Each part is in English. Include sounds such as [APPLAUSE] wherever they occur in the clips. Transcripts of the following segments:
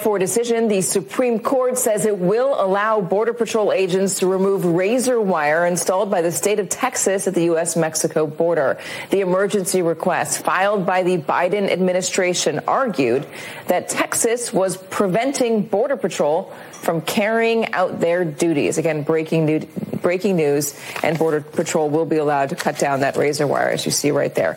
5-4 decision, the Supreme Court says it will allow Border Patrol agents to remove razor wire installed by the state of Texas at the U.S.-Mexico border. The emergency request filed by the Biden administration argued that Texas was preventing Border Patrol from carrying out their duties. Again, breaking, new, breaking news, and Border Patrol will be allowed to cut down that razor wire, as you see right there.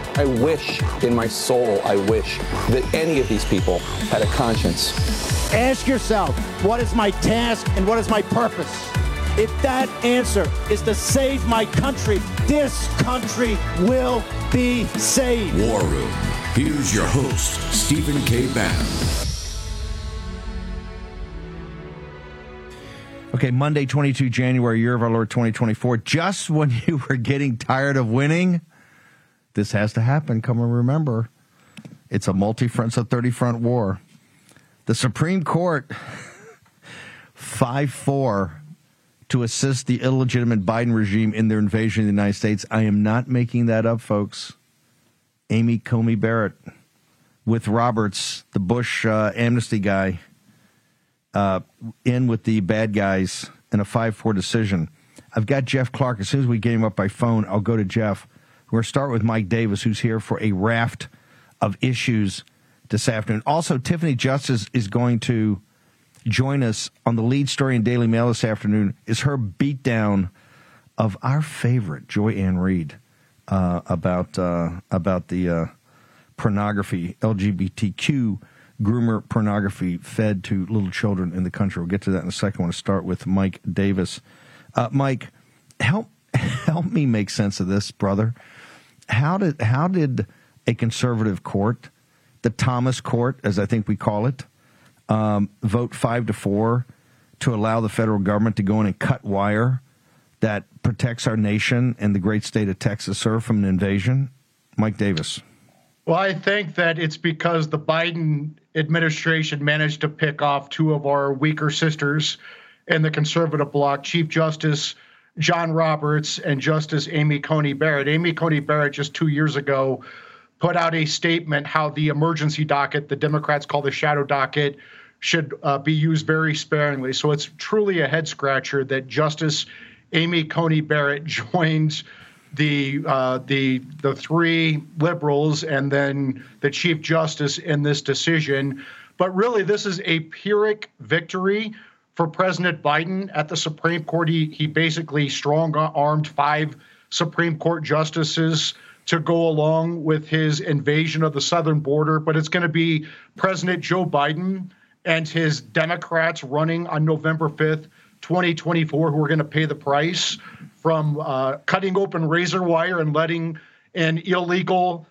I wish in my soul, I wish that any of these people had a conscience. Ask yourself, what is my task and what is my purpose? If that answer is to save my country, this country will be saved. War Room. Here's your host, Stephen K. Bannon. Okay, Monday, 22 January, year of our Lord 2024. Just when [LAUGHS] you were getting tired of winning, this has to happen. Come and remember, it's a multi front, it's a 30 front war. The Supreme Court, [LAUGHS] 5 4 to assist the illegitimate Biden regime in their invasion of the United States. I am not making that up, folks. Amy Coney Barrett with Roberts, the Bush uh, amnesty guy, uh, in with the bad guys in a 5 4 decision. I've got Jeff Clark. As soon as we get him up by phone, I'll go to Jeff. We're going to start with Mike Davis, who's here for a raft of issues this afternoon. Also, Tiffany Justice is going to join us on the lead story in Daily Mail this afternoon. Is her beatdown of our favorite Joy Ann Reid uh, about uh, about the uh, pornography LGBTQ groomer pornography fed to little children in the country. We'll get to that in a second. I want to start with Mike Davis. Uh, Mike, help [LAUGHS] help me make sense of this, brother how did how did a conservative court, the Thomas Court, as I think we call it, um, vote five to four to allow the federal government to go in and cut wire that protects our nation and the great state of Texas, sir, from an invasion? Mike Davis. Well, I think that it's because the Biden administration managed to pick off two of our weaker sisters in the conservative bloc, Chief Justice John Roberts and Justice Amy Coney Barrett. Amy Coney Barrett just two years ago put out a statement how the emergency docket, the Democrats call the shadow docket, should uh, be used very sparingly. So it's truly a head scratcher that Justice Amy Coney Barrett [LAUGHS] joins the uh, the the three liberals and then the chief justice in this decision. But really, this is a Pyrrhic victory for President Biden at the Supreme Court. He, he basically strong armed five Supreme Court justices to go along with his invasion of the southern border. But it's going to be President Joe Biden and his Democrats running on November 5th, 2024, who are going to pay the price from uh, cutting open razor wire and letting an illegal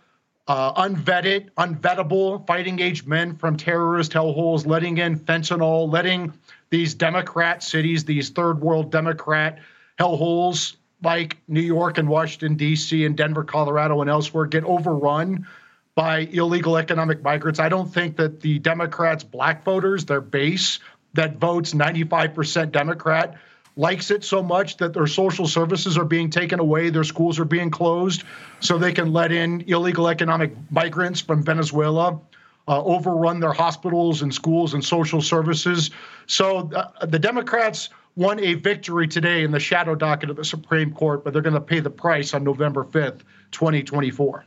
uh, unvetted, unvettable fighting age men from terrorist hellholes, letting in fentanyl, letting these Democrat cities, these third world Democrat hellholes like New York and Washington, D.C., and Denver, Colorado, and elsewhere get overrun by illegal economic migrants. I don't think that the Democrats' black voters, their base that votes 95% Democrat, likes it so much that their social services are being taken away, their schools are being closed, so they can let in illegal economic migrants from Venezuela uh, overrun their hospitals and schools and social services. So uh, the Democrats won a victory today in the shadow docket of the Supreme Court, but they're going to pay the price on November 5th, 2024.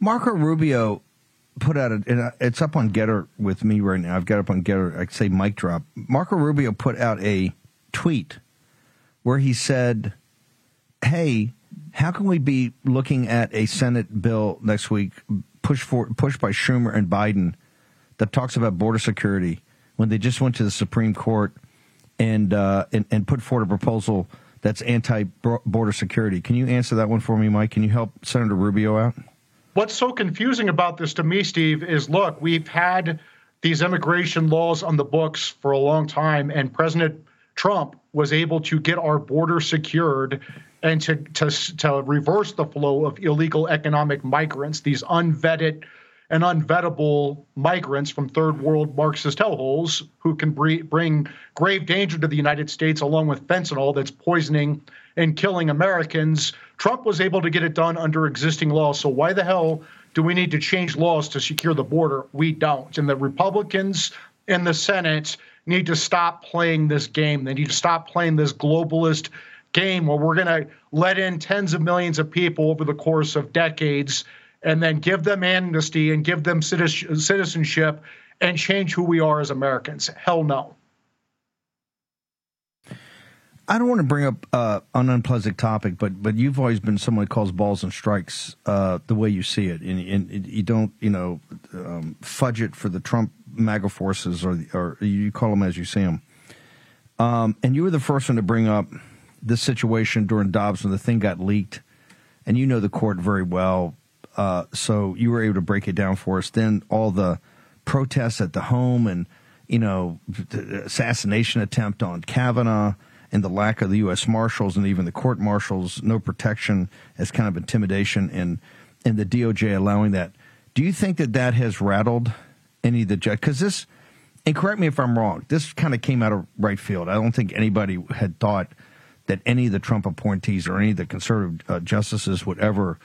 Marco Rubio put out a, it's up on Gettr with me right now. I've got up on Gettr. I say mic drop. Marco Rubio put out a tweet where he said, "Hey, how can we be looking at a Senate bill next week pushed for pushed by Schumer and Biden that talks about border security when they just went to the Supreme Court and uh, and, and put forward a proposal that's anti border security? Can you answer that one for me, Mike? Can you help Senator Rubio out? What's so confusing about this to me, Steve, is look, we've had these immigration laws on the books for a long time, and President Trump was able to get our border secured and to, to, to reverse the flow of illegal economic migrants, these unvetted and unvettable migrants from third world Marxist hellholes who can bring grave danger to the United States, along with fentanyl that's poisoning and killing Americans. Trump was able to get it done under existing laws. So why the hell do we need to change laws to secure the border? We don't. And the Republicans in the Senate need to stop playing this game. They need to stop playing this globalist game where we're going to let in tens of millions of people over the course of decades and then give them amnesty and give them citizenship and change who we are as Americans. Hell no. I don't want to bring up uh, an unpleasant topic, but but you've always been someone who calls balls and strikes uh, the way you see it, and, and, you don't you know um, fudge it for the Trump MAGA forces, or or you call them as you see them. Um, and you were the first one to bring up this situation during Dobbs when the thing got leaked, and you know the court very well. Uh, so you were able to break it down for us. Then all the protests at the home and you know assassination attempt on Kavanaugh and the lack of the U.S. Marshals and even the court marshals, no protection as kind of intimidation, and and the DOJ allowing that. Do you think that that has rattled any of the judges? Because this, and correct me if I'm wrong, this kind of came out of right field. I don't think anybody had thought that any of the Trump appointees or any of the conservative uh, justices would ever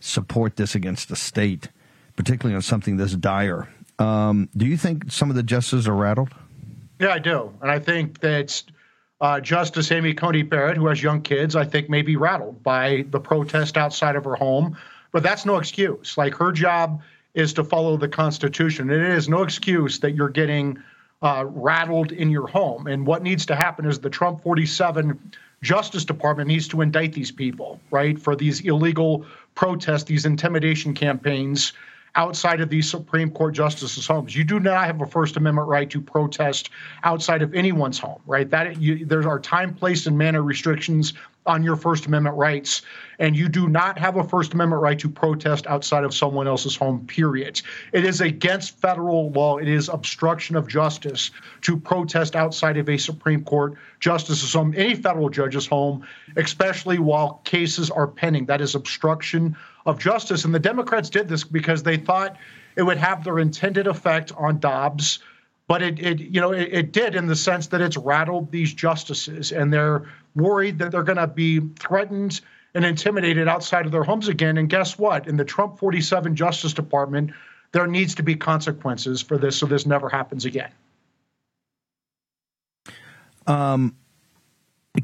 support this against the state, particularly on something this dire. Um, do you think some of the justices are rattled? Yeah, I do, and I think that uh, Justice Amy Coney Barrett, who has young kids, I think may be rattled by the protest outside of her home, but that's no excuse. Like her job is to follow the Constitution. And It is no excuse that you're getting uh, rattled in your home. And what needs to happen is the Trump 47 Justice Department needs to indict these people, right, for these illegal protests, these intimidation campaigns outside of these Supreme Court justices' homes. You do not have a First Amendment right to protest outside of anyone's home, right? That you, there are time, place, and manner restrictions on your First Amendment rights, and you do not have a First Amendment right to protest outside of someone else's home, period. It is against federal law. It is obstruction of justice to protest outside of a Supreme Court justice's home, any federal judge's home, especially while cases are pending. That is obstruction of justice. And the Democrats did this because they thought it would have their intended effect on Dobbs but it, it you know it, it, did in the sense that it's rattled these justices and they're worried that they're going to be threatened and intimidated outside of their homes again. And guess what? In the trump 47 justice department there needs to be consequences for this so this never happens again. Um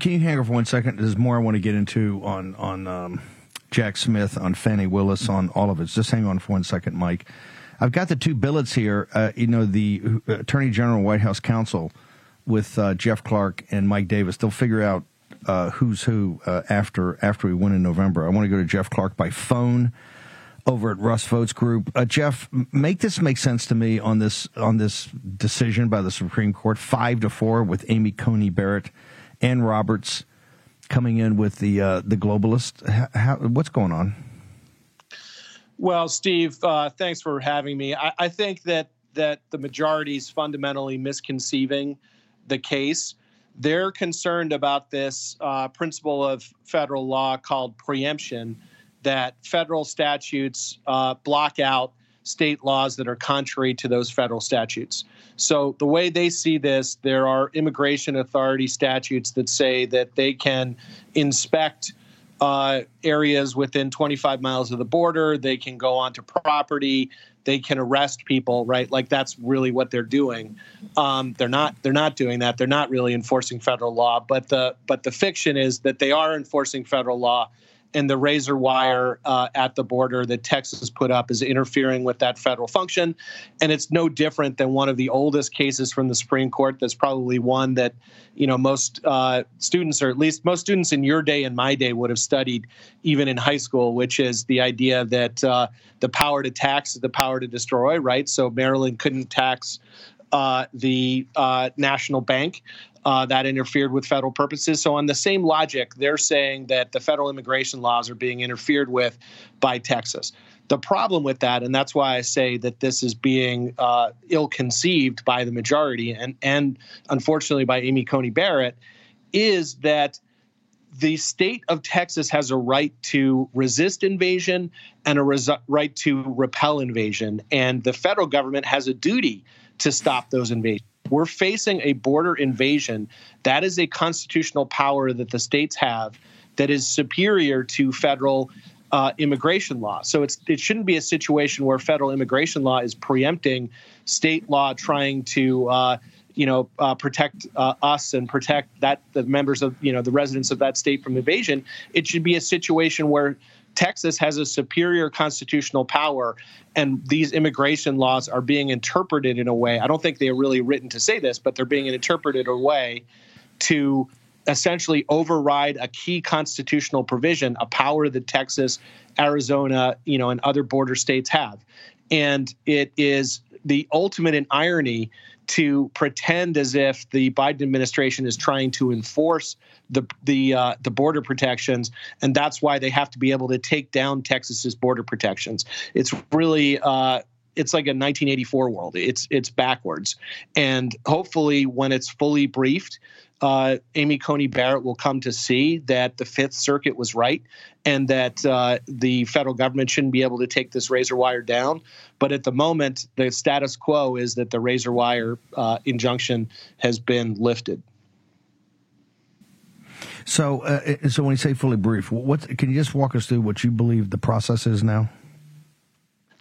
can you hang on for one second? There's more i want to get into on on um, jack smith on fani willis on all of it. Just hang on for one second mike I've got the two billets here. Uh, you know, the uh, Attorney General, White House counsel, with uh, Jeff Clark and Mike Davis. They'll figure out uh, who's who uh, after after we win in November. I want to go to Jeff Clark by phone over at Russ Vought's Group. Uh, Jeff, make this make sense to me on this on this decision by the Supreme Court, five to four, with Amy Coney Barrett and Roberts coming in with the the globalist. How, what's going on? Well, Steve, uh, thanks for having me. I, I, think that that the majority is fundamentally misconceiving the case. They're concerned about this uh, principle of federal law called preemption, that federal statutes uh, block out state laws that are contrary to those federal statutes. So, the way they see this, there are immigration authority statutes that say that they can inspect uh, areas within 25 miles of the border. They can go onto property. They can arrest people, right? Like that's really what they're doing. Um, they're not. They're not doing that. They're not really enforcing federal law. But the but the fiction is that they are enforcing federal law and the razor wire uh, at the border that Texas put up is interfering with that federal function. And it's no different than one of the oldest cases from the Supreme Court. That's probably one that, you know, most uh, students, or at least most students in your day and my day, would have studied even in high school, which is the idea that uh, the power to tax is the power to destroy, right? So Maryland couldn't tax uh, the uh, national bank uh, that interfered with federal purposes. So, on the same logic, they're saying that the federal immigration laws are being interfered with by Texas. The problem with that, and that's why I say that this is being uh, ill conceived by the majority and, and unfortunately by Amy Coney Barrett, is that the state of Texas has a right to resist invasion and a res- right to repel invasion. And the federal government has a duty to stop those invasions. We're facing a border invasion. That is a constitutional power that the states have that is superior to federal uh, immigration law. So it's it shouldn't be a situation where federal immigration law is preempting state law trying to uh, you know uh, protect uh, us and protect that the members of you know the residents of that state from invasion. It should be a situation where Texas has a superior constitutional power, and these immigration laws are being interpreted in a way. I don't think they are really written to say this, but they're being interpreted in a way to essentially override a key constitutional provision, a power that Texas, Arizona, you know, and other border states have. And it is the ultimate in irony to pretend as if the Biden administration is trying to enforce the the uh, the border protections, and that's why they have to be able to take down Texas's border protections. It's really uh, it's like a 1984 world. It's it's backwards, and hopefully, when it's fully briefed, uh, Amy Coney Barrett will come to see that the Fifth Circuit was right and that uh, the federal government shouldn't be able to take this razor wire down. But at the moment, the status quo is that the razor wire uh, injunction has been lifted. So, uh, so when you say fully brief, what can you just walk us through what you believe the process is now?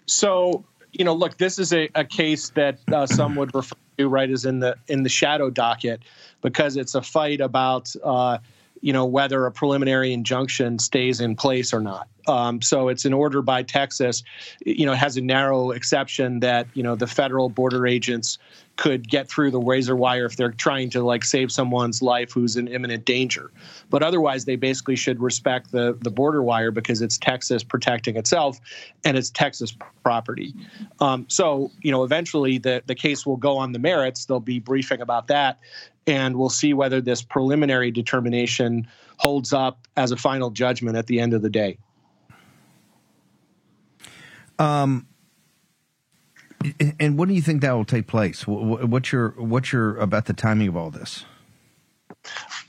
So, you know, look, this is a, a case that uh, some would refer to right as in the in the shadow docket because it's a fight about uh, you know whether a preliminary injunction stays in place or not. Um, so it's an order by Texas. You know, has a narrow exception that you know the federal border agents could get through the razor wire if they're trying to like save someone's life who's in imminent danger. But otherwise, they basically should respect the the border wire because it's Texas protecting itself, and it's Texas property. Um, so you know, eventually the the case will go on the merits. They'll be briefing about that, and we'll see whether this preliminary determination holds up as a final judgment at the end of the day. Um, and when do you think that will take place? What's your what's your about the timing of all this?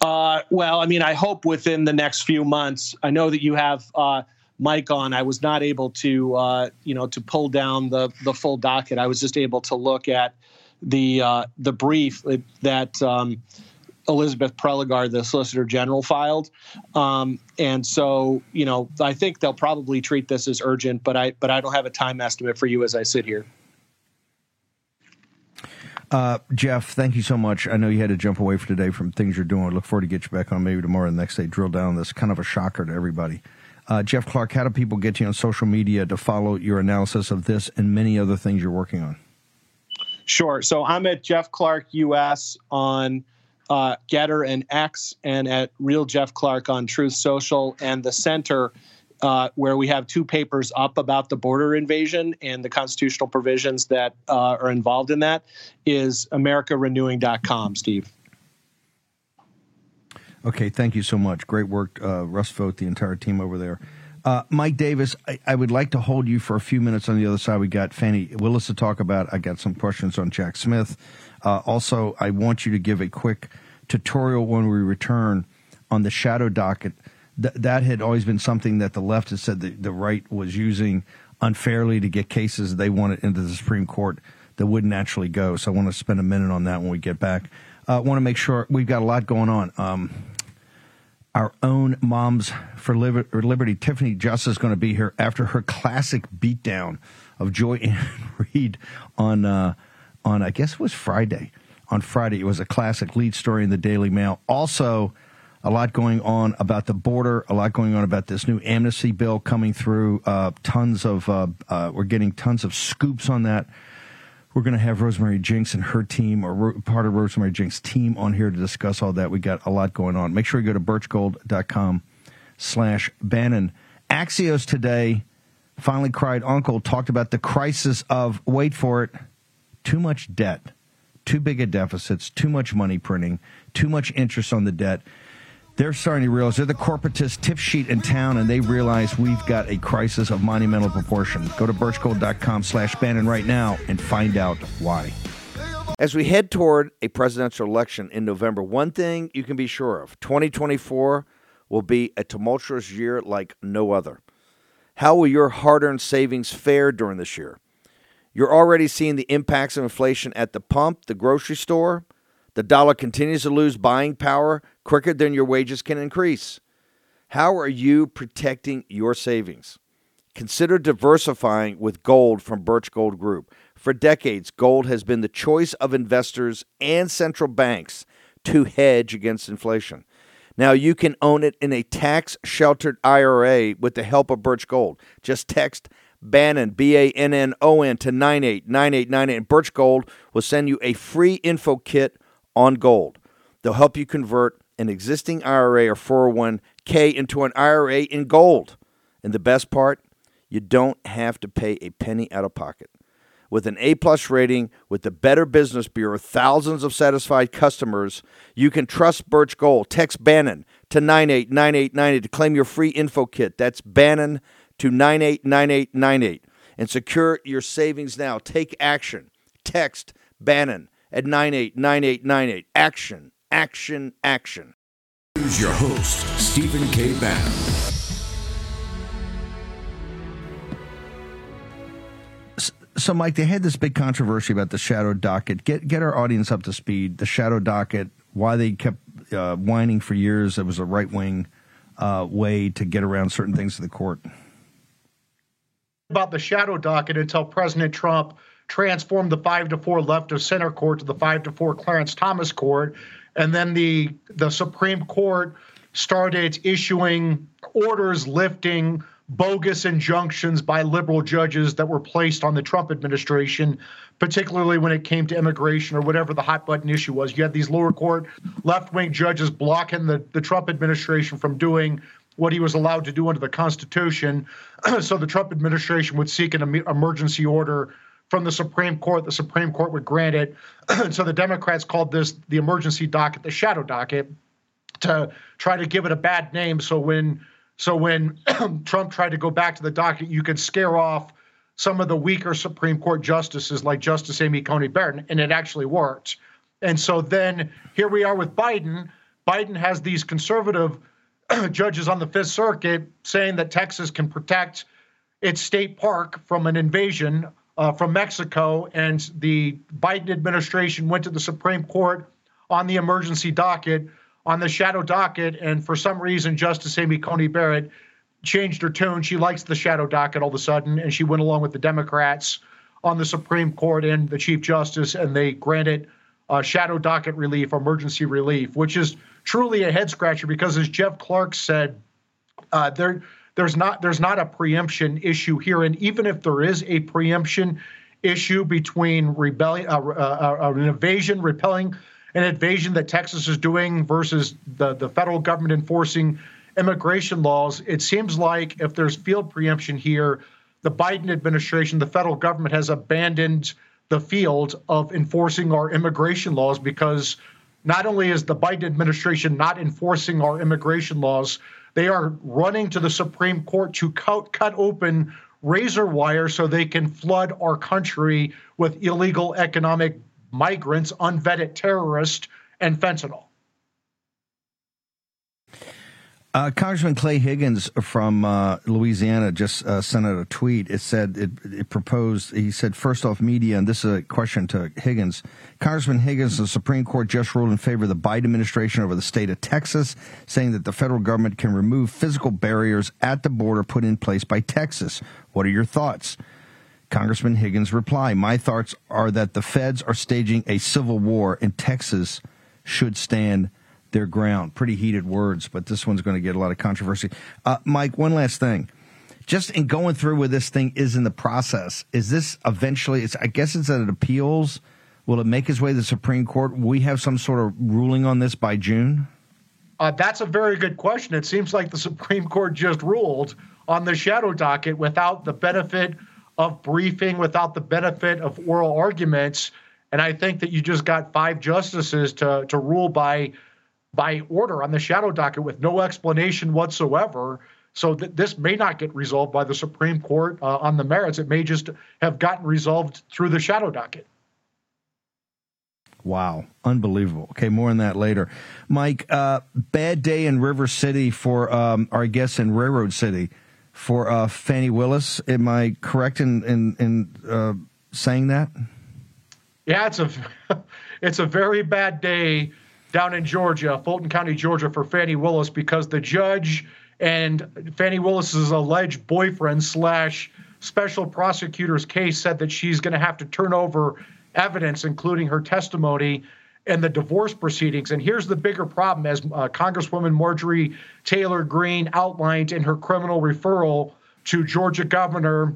Uh, well, I mean, I hope within the next few months. I know that you have uh, Mike on. I was not able to, uh, you know, to pull down the the full docket. I was just able to look at the uh, the brief that um, Elizabeth Prelogar, the Solicitor General, filed. Um, and so, you know, I think they'll probably treat this as urgent, but I but I don't have a time estimate for you as I sit here. Uh, Jeff, thank you so much. I know you had to jump away for today from things you're doing. I look forward to get you back on maybe tomorrow or the next day. Drill down this kind of a shocker to everybody. Uh, Jeff Clark, how do people get you on social media to follow your analysis of this and many other things you're working on? Sure. So I'm at Jeff Clark US on uh, GETTR and X, and at Real Jeff Clark on Truth Social, and the Center, uh, where we have two papers up about the border invasion and the constitutional provisions that uh, are involved in that, is AmericaRenewing.com. Steve. Okay, thank you so much. Great work, uh, Russ Vought, the entire team over there. Uh, Mike Davis, I, I, would like to hold you for a few minutes on the other side. We got Fani Willis to talk about. I got some questions on Jack Smith. Uh, also, I want you to give a quick tutorial when we return on the shadow docket. Th- that had always been something that the left has said that the right was using unfairly to get cases they wanted into the Supreme Court that wouldn't actually go. So I want to spend a minute on that when we get back. I uh, want to make sure we've got a lot going on. Um, our own Moms for Liberty, Tiffany Justice, is going to be here after her classic beatdown of Joy Ann [LAUGHS] Reid on, uh, on I guess it was Friday. On Friday, it was a classic lead story in the Daily Mail. Also, a lot going on about the border, a lot going on about this new amnesty bill coming through. Uh, tons of, uh, uh we're getting tons of scoops on that. We're going to have Rosemary Jenks and her team, or part of Rosemary Jenks' team, on here to discuss all that. We got a lot going on. Make sure you go to birchgold.com slash Bannon. Axios today finally cried uncle, talked about the crisis of, wait for it, too much debt, too big a deficits, too much money printing, too much interest on the debt. They're starting to realize they're the corporatist tip sheet in town, and they realize we've got a crisis of monumental proportion. Go to birchgold.com slash Bannon right now and find out why. As we head toward a presidential election in November, one thing you can be sure of 2024 will be a tumultuous year like no other. How will your hard earned savings fare during this year? You're already seeing the impacts of inflation at the pump, the grocery store. The dollar continues to lose buying power quicker than your wages can increase. How are you protecting your savings? Consider diversifying with gold from Birch Gold Group. For decades, gold has been the choice of investors and central banks to hedge against inflation. Now you can own it in a tax sheltered IRA with the help of Birch Gold. Just text Bannon, B A N N O N, to 989898, and Birch Gold will send you a free info kit on gold. They'll help you convert an existing IRA or 401k into an IRA in gold. And the best part, you don't have to pay a penny out of pocket. With an A plus rating with the Better Business Bureau, thousands of satisfied customers, you can trust Birch Gold. Text Bannon to 989898 to claim your free info kit. That's Bannon to 989898 and secure your savings now. Take action. Text Bannon at 989898. Action, action, action. Here's your host, Stephen K. Bannon. So, Mike, they had this big controversy about the shadow docket. Get get our audience up to speed. The shadow docket, why they kept uh, whining for years. It was a right wing uh, way to get around certain things to the court. About the shadow docket until President Trump transformed the five to four left of center court to the five to four Clarence Thomas court, and then the the Supreme Court started issuing orders lifting bogus injunctions by liberal judges that were placed on the Trump administration, particularly when it came to immigration or whatever the hot button issue was. You had these lower court left wing judges blocking the, the Trump administration from doing what he was allowed to do under the Constitution. [CLEARS THROAT] so the Trump administration would seek an emergency order from the Supreme Court. The Supreme Court would grant it. [CLEARS THROAT] so the Democrats called this the emergency docket, the shadow docket, to try to give it a bad name. So when so when [CLEARS THROAT] Trump tried to go back to the docket, you could scare off some of the weaker Supreme Court justices like Justice Amy Coney Barrett, and it actually worked. And so then here we are with Biden. Biden has these conservative [CLEARS THROAT] judges on the Fifth Circuit saying that Texas can protect its state park from an invasion uh, from Mexico. And the Biden administration went to the Supreme Court on the emergency docket on the shadow docket, and for some reason, Justice Amy Coney Barrett changed her tune. She likes the shadow docket all of a sudden, and she went along with the Democrats on the Supreme Court and the Chief Justice, and they granted uh, shadow docket relief, emergency relief, which is truly a head scratcher because, as Jeff Clark said, uh, there there's not there's not a preemption issue here, and even if there is a preemption issue between rebellion, uh, uh, uh an invasion, repelling an invasion that Texas is doing versus the, the federal government enforcing immigration laws, it seems like if there's field preemption here, the Biden administration, the federal government has abandoned the field of enforcing our immigration laws because not only is the Biden administration not enforcing our immigration laws, they are running to the Supreme Court to cut, cut open razor wire so they can flood our country with illegal economic migrants, unvetted terrorists, and fentanyl. Uh, Congressman Clay Higgins from uh, Louisiana just uh, sent out a tweet. It said it, it, proposed. He said, first off, media, and this is a question to Higgins. Congressman Higgins, the Supreme Court just ruled in favor of the Biden administration over the state of Texas, saying that the federal government can remove physical barriers at the border put in place by Texas. What are your thoughts? Congressman Higgins' reply My thoughts are that the feds are staging a civil war and Texas should stand their ground. Pretty heated words, but this one's going to get a lot of controversy. Uh, Mike, one last thing. Just in going through where this thing is in the process, is this eventually, it's, I guess it's at it appeals. Will it make its way to the Supreme Court? Will we have some sort of ruling on this by June? Uh, that's a very good question. It seems like the Supreme Court just ruled on the shadow docket without the benefit of briefing without the benefit of oral arguments. And I think that you just got five justices to to rule by by order on the shadow docket with no explanation whatsoever. So th- this may not get resolved by the Supreme Court uh, on the merits. It may just have gotten resolved through the shadow docket. Wow, unbelievable. Okay, more on that later. Mike, uh, bad day in River City for, um, or I guess in Railroad City for uh, Fani Willis. Am I correct in in, in uh, saying that? Yeah, it's a [LAUGHS] it's a very bad day down in Georgia, Fulton County, Georgia, for Fani Willis because the judge and Fani Willis's alleged boyfriend slash special prosecutor's case said that she's going to have to turn over evidence, including her testimony in the divorce proceedings. And here's the bigger problem, as uh, Congresswoman Marjorie Taylor Greene outlined in her criminal referral to Georgia Governor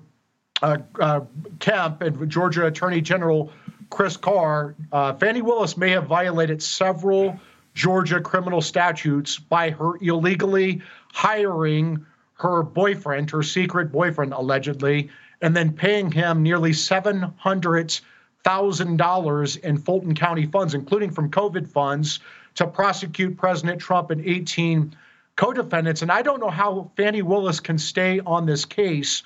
uh, uh, Kemp and Georgia Attorney General Chris Carr. Uh, Fani Willis may have violated several Georgia criminal statutes by her illegally hiring her boyfriend, her secret boyfriend, allegedly, and then paying him nearly seven hundred thousand dollars in Fulton County funds, including from COVID funds, to prosecute President Trump and 18 co-defendants. And I don't know how Fani Willis can stay on this case.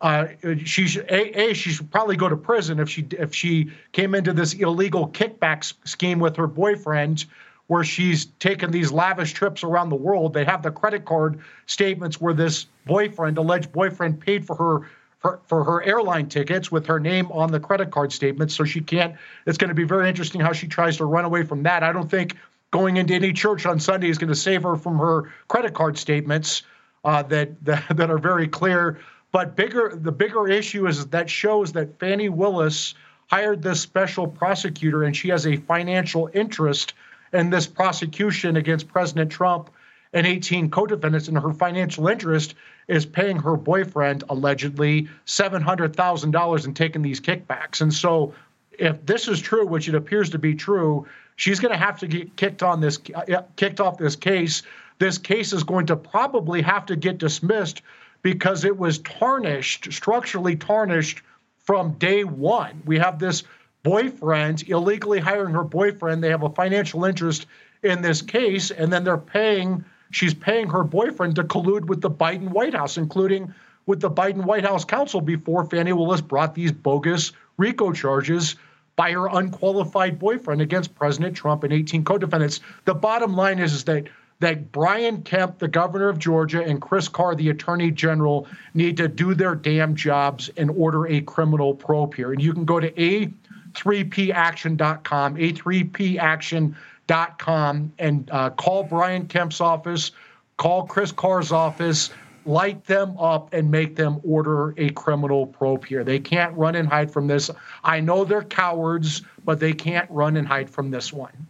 Uh, she should, a, a she should probably go to prison if she if she came into this illegal kickback scheme with her boyfriend, where she's taken these lavish trips around the world. They have the credit card statements where this boyfriend, alleged boyfriend, paid for her for, for her airline tickets with her name on the credit card statement. So she can't, it's going to be very interesting how she tries to run away from that. I don't think going into any church on Sunday is going to save her from her credit card statements uh, that, that, [LAUGHS] that are very clear. But bigger, the bigger issue is that shows that Fani Willis hired this special prosecutor and she has a financial interest in this prosecution against President Trump and 18 co-defendants and her financial interest is paying her boyfriend allegedly $700,000 and taking these kickbacks. And so if this is true, which it appears to be true, she's going to have to get kicked on this uh, kicked off this case. This case is going to probably have to get dismissed because it was tarnished, structurally tarnished from day 1. We have this boyfriend illegally hiring her boyfriend. They have a financial interest in this case and then they're paying she's paying her boyfriend to collude with the Biden White House, including with the Biden White House counsel before Fani Willis brought these bogus RICO charges by her unqualified boyfriend against President Trump and 18 co-defendants. The bottom line is, is that that Brian Kemp, the governor of Georgia, and Chris Carr, the attorney general, need to do their damn jobs and order a criminal probe here. And you can go to a3paction.com, a3paction.com and uh, call Brian Kemp's office, call Chris Carr's office, light them up and make them order a criminal probe here. They can't run and hide from this. I know they're cowards, but they can't run and hide from this one.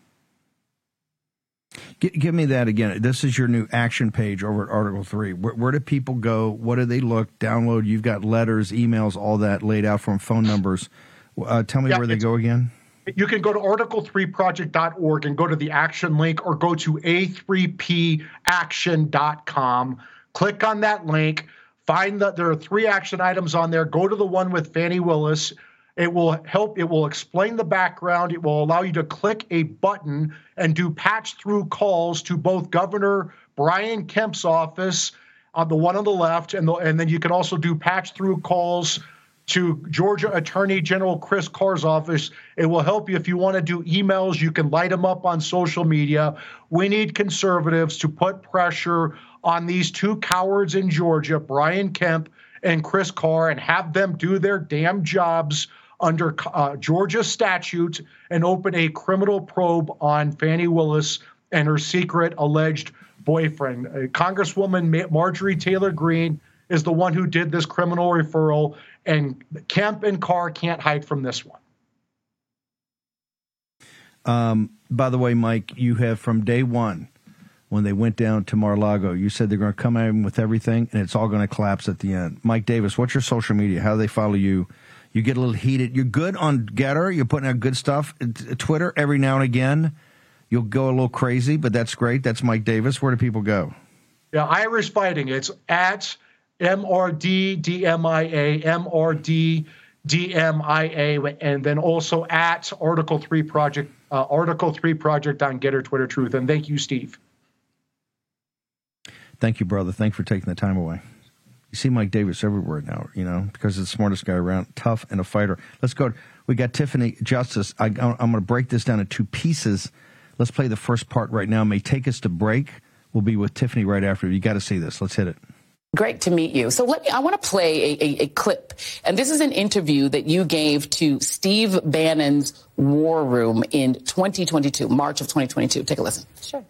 Give me that again. This is your new action page over at Article 3. Where, where do people go? What do they look, download? You've got letters, emails, all that laid out from phone numbers. Uh, tell me yeah, where they go again you can go to article3project.org and go to the action link or go to a3paction.com. Click on that link. Find that there are three action items on there. Go to the one with Fani Willis. It will help, it will explain the background. It will allow you to click a button and do patch through calls to both Governor Brian Kemp's office on the one on the left, and, the, and then you can also do patch through calls to Georgia Attorney General Chris Carr's office. It will help you if you want to do emails. You can light them up on social media. We need conservatives to put pressure on these two cowards in Georgia, Brian Kemp and Chris Carr, and have them do their damn jobs under uh, Georgia statute and open a criminal probe on Fani Willis and her secret alleged boyfriend. Uh, Congresswoman Marjorie Taylor Greene is the one who did this criminal referral, and Kemp and Carr can't hide from this one. Um, by the way, Mike, you have from day one when they went down to Mar-Lago, you said they're going to come in with everything, and it's all going to collapse at the end. Mike Davis, what's your social media? How do they follow you? You get a little heated. You're good on Gettr. You're putting out good stuff. Twitter every now and again. You'll go a little crazy, but that's great. That's Mike Davis. Where do people go? Yeah, Irish fighting. It's at MRD DMIA, and then also at Article 3 Project, uh, Article 3 Project on Gettr Twitter Truth. And thank you, Steve. Thank you, brother. Thanks for taking the time away. You see Mike Davis everywhere now, you know, because he's the smartest guy around, tough and a fighter. Let's go. We got Tiffany Justice. I, am going to break this down in two pieces. Let's play the first part right now. May take us to break. We'll be with Tiffany right after. You got to see this. Let's hit it. Great to meet you. So let me, I want to play a, a, a, clip. And this is an interview that you gave to Steve Bannon's War Room in 2022, March of 2022. Take a listen. Sure.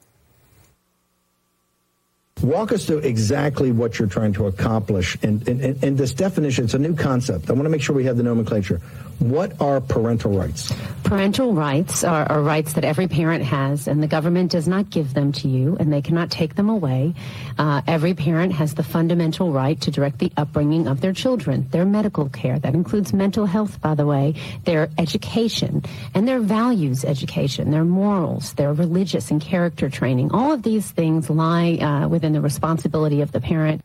Walk us through exactly what you're trying to accomplish. And, and, and this definition, it's a new concept. I want to make sure we have the nomenclature. What are parental rights? Parental rights are, are, rights that every parent has, and the government does not give them to you, and they cannot take them away. Uh, every parent has the fundamental right to direct the upbringing of their children, their medical care. That includes mental health, by the way, their education, and their values education, their morals, their religious and character training. All of these things lie uh, within the responsibility of the parent.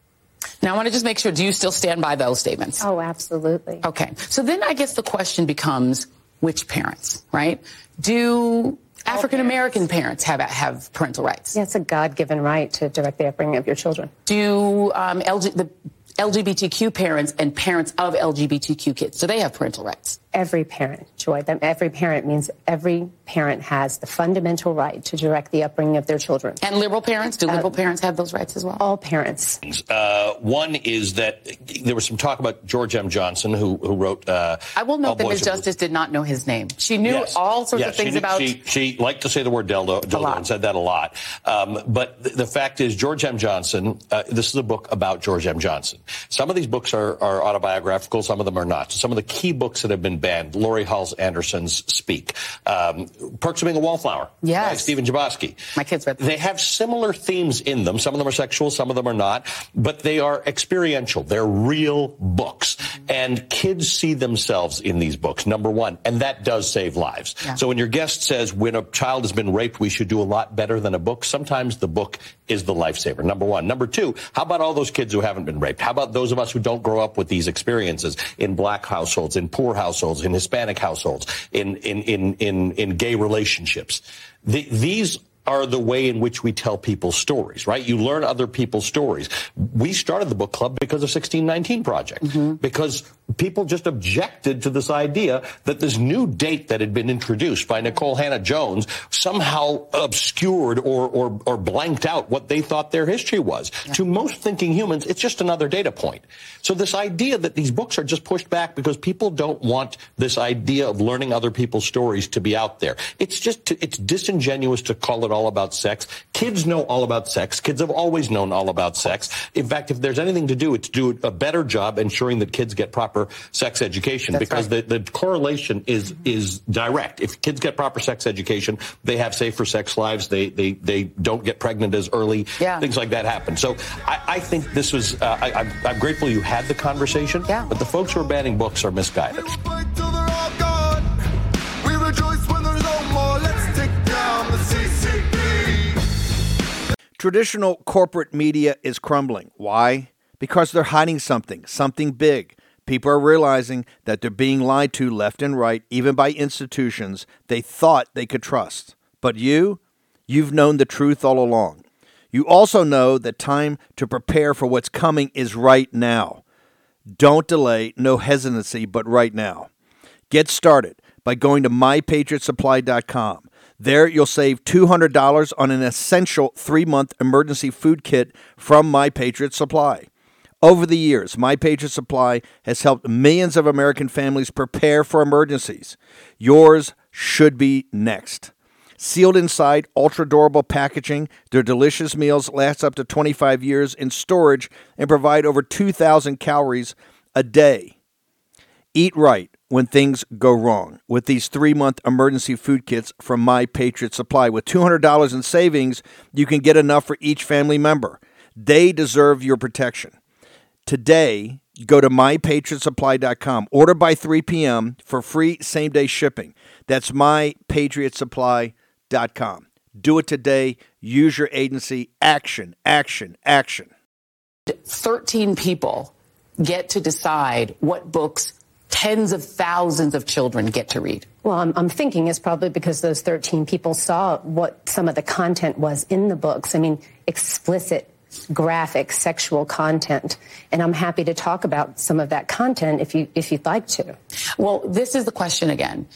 Now, I want to just make sure, do you still stand by those statements? Oh, absolutely. Okay. So then I guess the question becomes which parents, right? Do African American parents have have parental rights? Yeah, it's a God given right to direct the upbringing of your children. Do um, LG, the LGBTQ parents and parents of LGBTQ kids, do they have parental rights? Every parent, Joy. Them every parent means every parent has the fundamental right to direct the upbringing of their children. And liberal parents, do liberal uh, parents have those rights as well? All parents. Uh, one is that there was some talk about George M. Johnson, who who wrote. Uh, I will note that Ms. Justice did not know his name. She knew yes. all sorts yes, of things she, about. She, she liked to say the word dildo, dildo and said that a lot. Um, but the, the, fact is, George M. Johnson. Uh, this is a book about George M. Johnson. Some of these books are, are autobiographical. Some of them are not. Some of the key books that have been banned. Laurie Hall Charles Anderson's Speak. Um, Perks of Being a Wallflower. Yes. Stephen Chbosky. My kids read They have similar themes in them. Some of them are sexual, some of them are not, but they are experiential. They're real books. And kids see themselves in these books, number one, and that does save lives. Yeah. So when your guest says when a child has been raped, we should do a lot better than a book, sometimes the book is the lifesaver, number one. Number two, how about all those kids who haven't been raped? How about those of us who don't grow up with these experiences in black households, in poor households, in Hispanic households? households, in in in in, in gay relationships. The, these are the way in which we tell people stories, right? You learn other people's stories. We started the book club because of 1619 Project, mm-hmm. because people just objected to this idea that this new date that had been introduced by Nicole Hannah-Jones somehow obscured or, or, or blanked out what they thought their history was. Yeah. To most thinking humans, it's just another data point. So this idea that these books are just pushed back because people don't want this idea of learning other people's stories to be out there. It's just, it's disingenuous to call it all about sex. Kids know all about sex. Kids have always known all about sex. In fact, if there's anything to do, it's do a better job ensuring that kids get proper sex education That's because right. the, the correlation is is direct. If kids get proper sex education, they have safer sex lives. They they they don't get pregnant as early. Yeah. Things like that happen. So I, I think this was. Uh, I, I'm, I'm grateful you had the conversation. Yeah. But the folks who are banning books are misguided. Traditional corporate media is crumbling. Why? Because they're hiding something, something big. People are realizing that they're being lied to left and right, even by institutions they thought they could trust. But you, you've known the truth all along. You also know that time to prepare for what's coming is right now. Don't delay, no hesitancy, but right now. Get started by going to mypatriotsupply.com. There, you'll save $200 on an essential three month emergency food kit from My Patriot Supply. Over the years, My Patriot Supply has helped millions of American families prepare for emergencies. Yours should be next. Sealed inside ultra durable packaging, their delicious meals last up to 25 years in storage and provide over 2,000 calories a day. Eat right when things go wrong with these three month emergency food kits from My Patriot Supply. With $200 in savings, you can get enough for each family member. They deserve your protection. Today, go to mypatriotsupply.com. Order by 3 p.m. for free same day shipping. That's mypatriotsupply.com. Do it today. Use your agency. Action, action, action. 13 people get to decide what books tens of thousands of children get to read? Well, I'm, I'm, thinking it's probably because those 13 people saw what some of the content was in the books. I mean, explicit, graphic, sexual content. And I'm happy to talk about some of that content if you if you'd like to. Well, this is the question again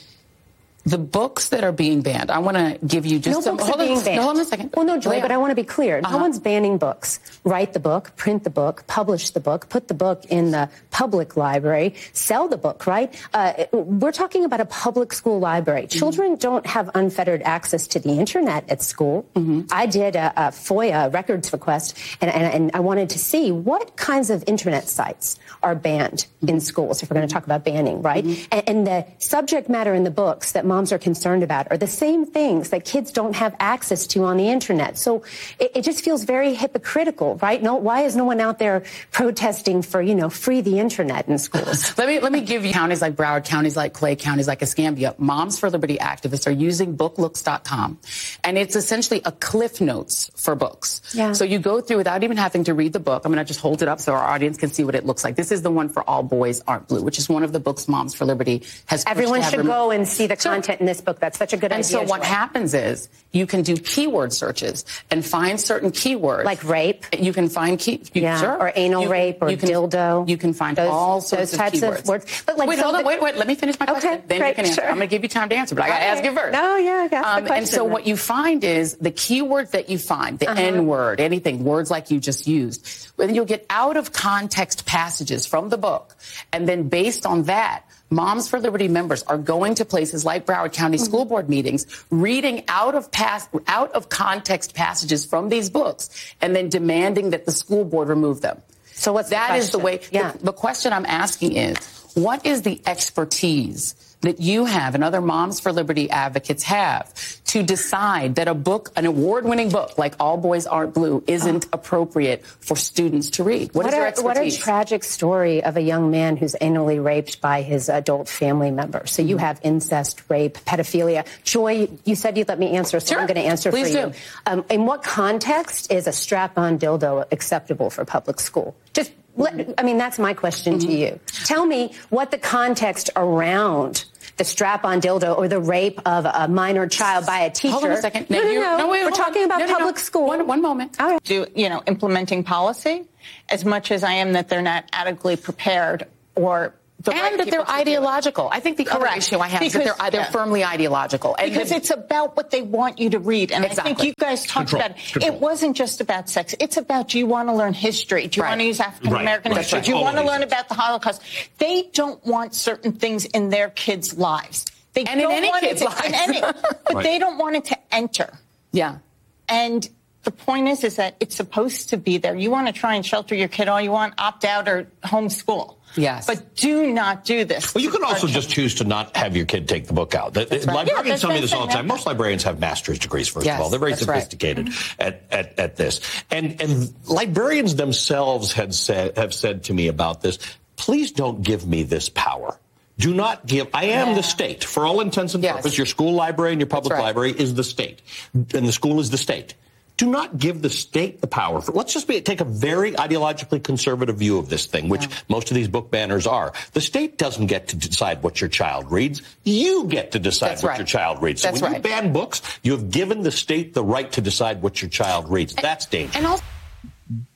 the books that are being banned, I want to give you just no some. Books hold, are being on, banned. No, hold on a second. Well, no, Joy, but I want to be clear. Uh-huh. No one's banning books. Write the book, print the book, publish the book, put the book in the public library, sell the book, right? Uh, we're talking about a public school library. Mm-hmm. Children don't have unfettered access to the internet at school. Mm-hmm. I did a, a, FOIA records request, and, and, and, I wanted to see what kinds of internet sites are banned mm-hmm. in schools, if we're going to talk about banning, right? Mm-hmm. And, and the subject matter in the books that moms are concerned about are the same things that kids don't have access to on the internet. So it, it just feels very hypocritical, right? No, why is no one out there protesting for, you know, free the internet in schools? [LAUGHS] let me let me give you counties like Broward, counties like Clay, counties like Escambia. Moms for Liberty activists are using booklooks.com. And it's essentially a cliff notes for books. Yeah. So you go through without even having to read the book. I'm going to just hold it up so our audience can see what it looks like. This is the one for All Boys Aren't Blue, which is one of the books Moms for Liberty has Everyone should go and see the content in this book. That's such a good and idea. And so what happens is you can do keyword searches and find certain keywords. Like rape. You can find key. You, yeah. Sure. Or anal you, rape or you can, dildo. You can find those, all sorts those of types keywords. of words. But like, wait, hold on. Wait, wait. Let me finish my question. Okay, then great, you can answer. sure. I'm going to give you time to answer, but I got to okay. ask you first. No, yeah, I um, And so what you find is the keywords that you find, the uh-huh. N word, anything, words like you just used, then you'll get out of context passages from the book. And then based on that, Moms for Liberty members are going to places like Broward County mm-hmm. School Board meetings, reading out of pass, out of context passages from these books, and then demanding that the school board remove them. So what's that the is the way. Yeah. The, the question I'm asking is, what is the expertise that you have and other Moms for Liberty advocates have to decide that a book, an award winning book like All Boys Aren't Blue, isn't appropriate for students to read? What, what is your expertise? What a tragic story of a young man who's annually raped by his adult family member. So you mm-hmm. have incest, rape, pedophilia. Joy, you said you'd let me answer, so sure. I'm going to answer Please for do. you. Um, in what context is a strap on dildo acceptable for public school? Just let, I mean, that's my question mm-hmm. to you. Tell me what the context around the strap-on dildo or the rape of a minor child by a teacher. Hold on a second. No, no, no. no. wait, We're talking on. about no, public no, school. One, one moment. All right. Do you know implementing policy as much as I am that they're not adequately prepared or the and right that they're ideological. I think the Correct. other issue I have because, is that they're, they're yeah. firmly ideological. And because the, it's about what they want you to read. And exactly. I think you guys talked Control. about it. Control. It wasn't just about sex. It's about do you want to learn history? Do you right. want to use African American right. history? Right. Do you All want to learn things. about the Holocaust? They don't want certain things in their kids' lives. They and don't in any want kid's it to, life. in any, [LAUGHS] but they don't want it to enter. Yeah. And the point is, is that it's supposed to be there. You want to try and shelter your kid all you want, opt out or homeschool. Yes. But do not do this. Well, you can also just choose to not have your kid take the book out. The, right. Librarians Yeah, tell me this all the time. Most librarians have master's degrees, first Yes, of all. They're very that's right. sophisticated at, at, at this. And, and librarians themselves had said, have said to me about this, please don't give me this power. Do not give. I am Yeah. the state for all intents and Yes. purposes. Your school library and your public right. library is the state, and the school is the state. Do not give the state the power. For, let's just be, take a very ideologically conservative view of this thing, which Yeah. most of these book banners are. The state doesn't get to decide what your child reads. You get to decide That's what right. your child reads. So That's when right. you ban books, you have given the state the right to decide what your child reads. That's dangerous. And also,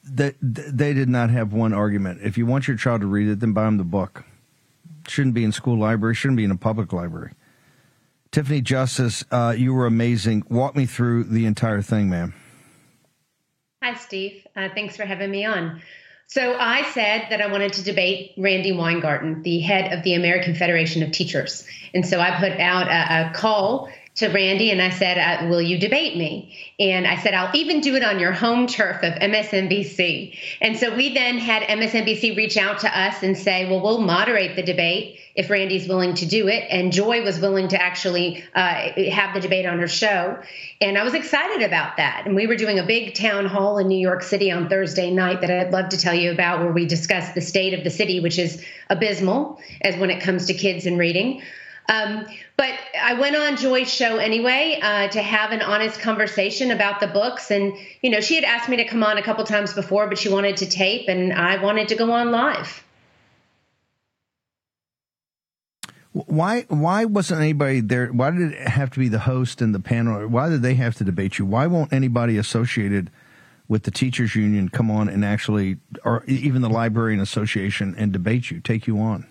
They, they did not have one argument. If you want your child to read it, then buy them the book. Shouldn't be in school library. Shouldn't be in a public library. Tiffany Justice, uh, you were amazing. Walk me through the entire thing, ma'am. Hi, Steve. Uh, thanks for having me on. So, I said that I wanted to debate Randi Weingarten, the head of the American Federation of Teachers. And so I put out a, a call to Randi and I said, uh, Will you debate me? And I said, I'll even do it on your home turf of MSNBC. And so we then had MSNBC reach out to us and say, Well, we'll moderate the debate if Randi's willing to do it. And Joy was willing to actually uh, have the debate on her show. And I was excited about that. And we were doing a big town hall in New York City on Thursday night that I'd love to tell you about, where we discussed the state of the city, which is abysmal as when it comes to kids and reading. Um, but I went on Joy's show anyway uh, to have an honest conversation about the books. And, you know, she had asked me to come on a couple times before, but she wanted to tape, and I wanted to go on live. Why why wasn't anybody there? Why did it have to be the host and the panel? Why did they have to debate you? Why won't anybody associated with the teachers union come on and actually, or even the librarian association, and debate you, take you on?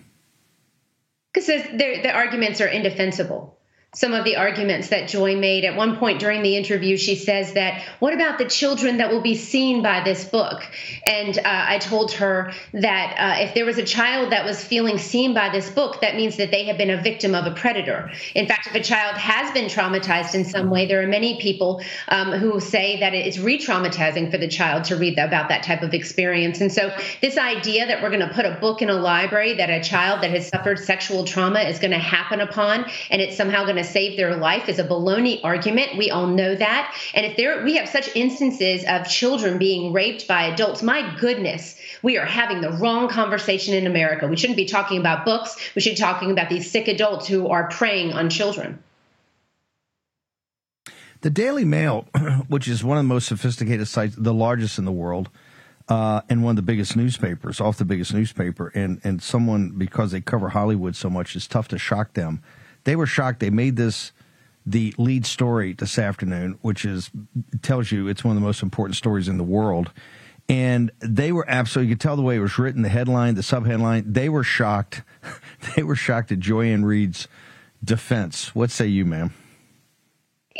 Because the arguments are indefensible some of the arguments that Joy made. At one point during the interview, she says that, What about the children that will be seen by this book? And uh, I told her that uh, if there was a child that was feeling seen by this book, that means that they have been a victim of a predator. In fact, if a child has been traumatized in some way, there are many people um, who say that it's re traumatizing for the child to read about that type of experience. And so, this idea that we're going to put a book in a library that a child that has suffered sexual trauma is going to happen upon, and it's somehow going to save their life is a baloney argument. We all know that. And if there we have such instances of children being raped by adults, my goodness, we are having the wrong conversation in America. We shouldn't be talking about books. We should be talking about these sick adults who are preying on children. The Daily Mail, [CLEARS THROAT] which is one of the most sophisticated sites, the largest in the world, uh, and one of the biggest newspapers, off the biggest newspaper, and and someone because they cover Hollywood so much, it's tough to shock them. They were shocked. They made this the lead story this afternoon, which is tells you it's one of the most important stories in the world. And they were absolutely, you could tell the way it was written, the headline, the subheadline. They were shocked. [LAUGHS] they were shocked at Joy-Ann Reid's defense. What say you, ma'am?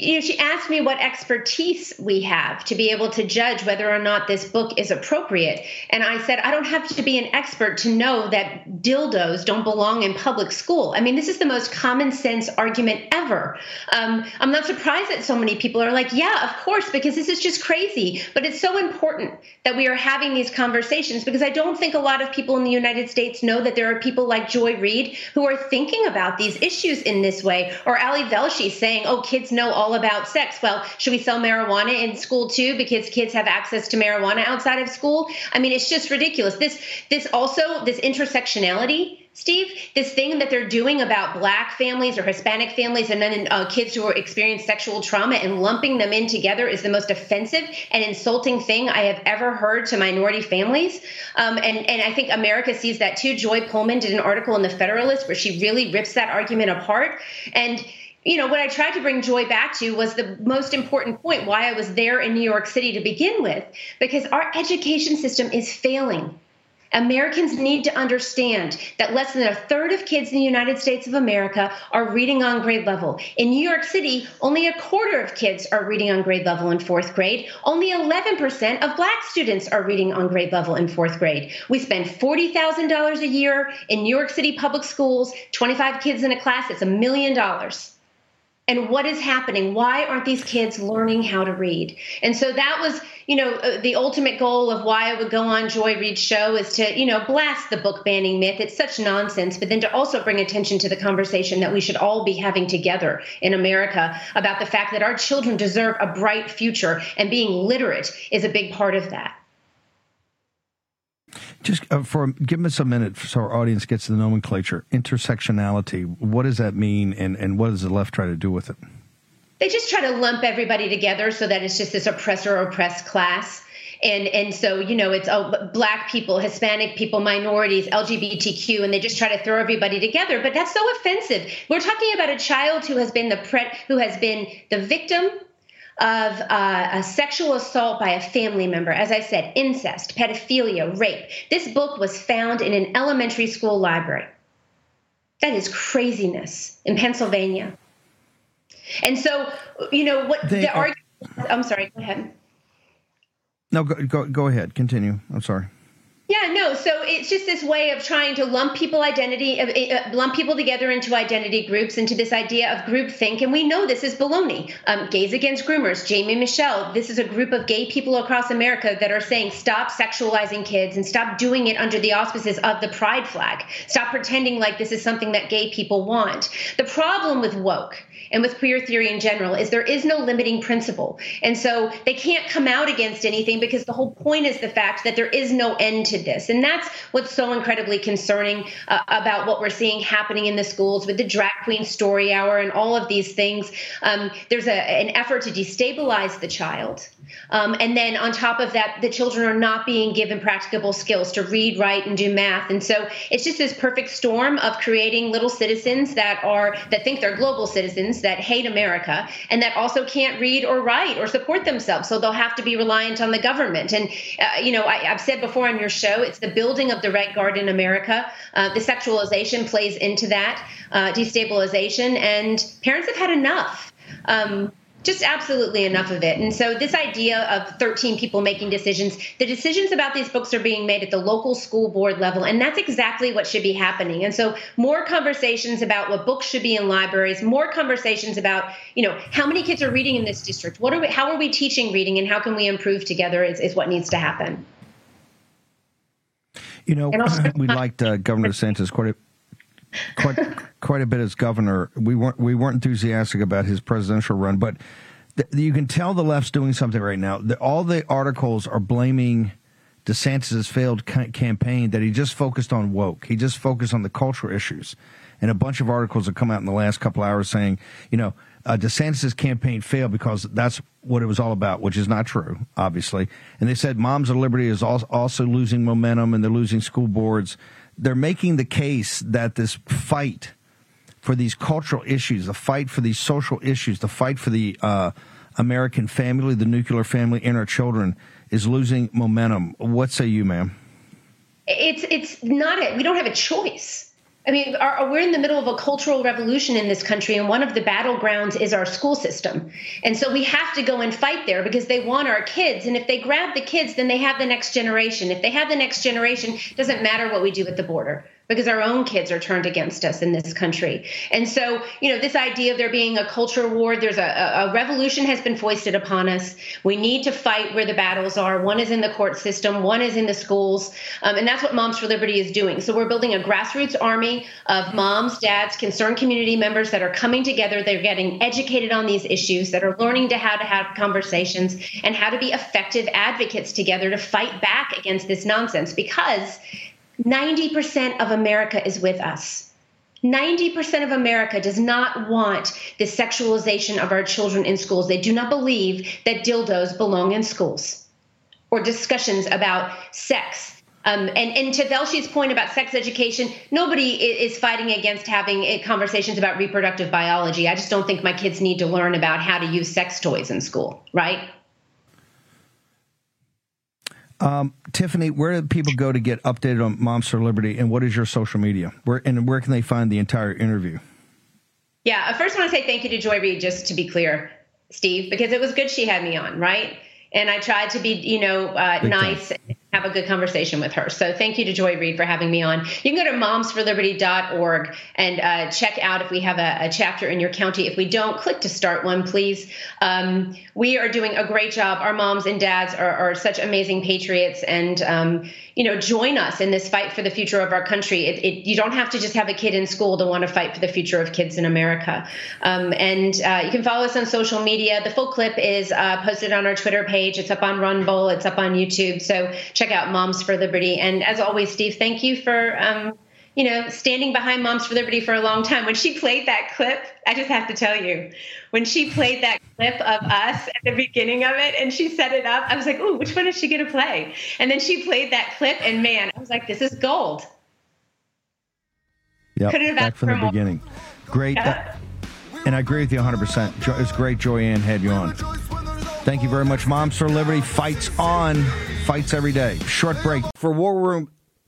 You know, she asked me what expertise we have to be able to judge whether or not this book is appropriate. And I said, I don't have to be an expert to know that dildos don't belong in public school. I mean, this is the most common sense argument ever. Um, I'm not surprised that so many people are like, yeah, of course, because this is just crazy. But it's so important that we are having these conversations because I don't think a lot of people in the United States know that there are people like Joy Reid who are thinking about these issues in this way. Or Ali Velshi saying, oh, kids know all all about sex. Well, should we sell marijuana in school too because kids have access to marijuana outside of school? I mean, it's just ridiculous. This this also this intersectionality Steve, this thing that they're doing about black families or Hispanic families and then uh, kids who experience sexual trauma and lumping them in together is the most offensive and insulting thing I have ever heard to minority families. Um, and, and I think America sees that too. Joy Pullmann did an article in the Federalist where she really rips that argument apart. And you know, what I tried to bring joy back to was the most important point why I was there in New York City to begin with, because our education system is failing. Americans need to understand that less than a third of kids in the United States of America are reading on grade level. In New York City, only a quarter of kids are reading on grade level in fourth grade. Only 11% of black students are reading on grade level in fourth grade. We spend $40,000 a year in New York City public schools, 25 kids in a class, it's a million dollars and what is happening? Why aren't these kids learning how to read? And so that was you know uh, the ultimate goal of why i would go on joy reid's show is to you know blast the book banning myth. It's such nonsense but then to also bring attention to the conversation that we should all be having together in america about the fact that our children deserve a bright future and being literate is a big part of that just uh, for give us a minute so our audience gets the nomenclature. Intersectionality. What does that mean, and and what does the left try to do with it? They just try to lump everybody together so that it's just this oppressor oppressed class. And and so you know it's oh, black people, Hispanic people, minorities, LGBTQ, and they just try to throw everybody together. But that's so offensive. We're talking about a child who has been the pre- who has been the victim of uh, a sexual assault by a family member. As I said, incest, pedophilia, rape. This book was found in an elementary school library. That is craziness in Pennsylvania. And so, you know, what they the argument. I'm sorry, go ahead. No, go, go, go ahead. Continue. I'm sorry. Yeah, no. So it's just this way of trying to lump people identity, uh, uh, lump people together into identity groups, into this idea of groupthink. And we know this is baloney. Um, Gays Against Groomers, Jaimee Michell. This is a group of gay people across America that are saying stop sexualizing kids and stop doing it under the auspices of the pride flag. Stop pretending like this is something that gay people want. The problem with woke and with queer theory in general is there is no limiting principle. And so they can't come out against anything because the whole point is the fact that there is no end to to this. And that's what's so incredibly concerning uh, about what we're seeing happening in the schools with the drag queen story hour and all of these things. Um, there's a, an effort to destabilize the child. Um, and then on top of that, the children are not being given practicable skills to read, write, and do math. And so it's just this perfect storm of creating little citizens that are that think they're global citizens that hate America and that also can't read or write or support themselves. So they'll have to be reliant on the government. And uh, you know, I, have said before on your show, it's the building of the Red Guard in America. Uh, the sexualization plays into that uh, destabilization, and parents have had enough. Um, just absolutely enough of it. And so, this idea of 13 people making decisions, the decisions about these books are being made at the local school board level. And that's exactly what should be happening. And so, more conversations about what books should be in libraries, more conversations about, you know, how many kids are reading in this district? What are we, how are we teaching reading and how can we improve together is, is what needs to happen. You know, [LAUGHS] we liked uh, Governor [LAUGHS] DeSantis quite a, quite quite a bit as governor. We weren't we weren't enthusiastic about his presidential run, but th- you can tell the left's doing something right now. The, all the articles are blaming DeSantis' failed ca- campaign that he just focused on woke. He just focused on the cultural issues, and a bunch of articles have come out in the last couple hours saying, you know. Uh, DeSantis' campaign failed because that's what it was all about, which is not true, obviously. And they said Moms of Liberty is also losing momentum and they're losing school boards. They're making the case that this fight for these cultural issues, the fight for these social issues, the fight for the uh, American family, the nuclear family, and our children is losing momentum. What say you, ma'am? It's it's not it. We don't have a choice. I mean, our, we're in the middle of a cultural revolution in this country, and one of the battlegrounds is our school system. And so we have to go and fight there because they want our kids. And if they grab the kids, then they have the next generation. If they have the next generation, doesn't matter what we do at the border because our own kids are turned against us in this country. And so, you know, this idea of there being a culture war, there's a, a, revolution has been foisted upon us. We need to fight where the battles are. One is in the court system, one is in the schools. Um, and that's what Moms for Liberty is doing. So we're building a grassroots army of moms, dads, concerned community members that are coming together. They're getting educated on these issues, that are learning to how to have conversations and how to be effective advocates together to fight back against this nonsense because 90% of America is with us. 90% of America does not want the sexualization of our children in schools. They do not believe that dildos belong in schools or discussions about sex. Um, and, and to Velshi's point about sex education, nobody is fighting against having eh, conversations about reproductive biology. I just don't think my kids need to learn about how to use sex toys in school, right? Um, Tiffany, where do people go to get updated on Moms for Liberty, and what is your social media? Where and where can they find the entire interview? Yeah, I first want to say thank you to Joy Reid, just to be clear, Steve, because it was good she had me on, right? And I tried to be, you know, uh, nice. Time have a good conversation with her. So thank you to Joy Reid for having me on. You can go to momsforliberty.org and uh, check out if we have a, a, chapter in your county. If we don't, click to start one, please. Um, we are doing a great job. Our moms and dads are, are such amazing patriots, and um, you know, join us in this fight for the future of our country. It, it, you don't have to just have a kid in school to want to fight for the future of kids in America. Um, and uh, you can follow us on social media. The full clip is uh, posted on our Twitter page. It's up on Rumble. It's up on YouTube. So check out Moms for Liberty. And as always, Steve, thank you for. Um, you know, standing behind Moms for Liberty for a long time. When she played that clip, I just have to tell you, when she played that clip of us at the beginning of it and she set it up, I was like, ooh, which one is she going to play? And then she played that clip, and man, I was like, this is gold. Yeah, back from the more. beginning. Great. Yeah. Uh, and I agree with you 100%. It's great Joy-Ann had you on. Thank you very much. Moms for Liberty fights on, fights every day. Short break. For War Room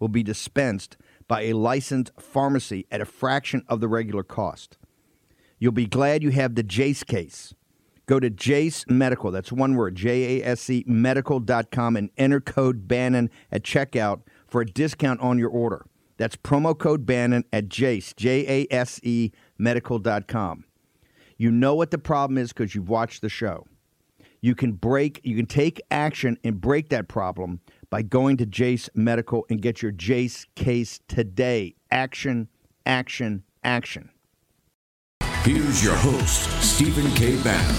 will be dispensed by a licensed pharmacy at a fraction of the regular cost. You'll be glad you have the Jase case. Go to Jase Medical, that's one word, J A S E medical.com, and enter code Bannon at checkout for a discount on your order. That's promo code Bannon at Jase, J A S E medical.com. You know what the problem is because you've watched the show. You can break, you can take action and break that problem by going to Jase Medical and get your Jase case today. Action, action, action. Here's your host, Stephen K. Bannon.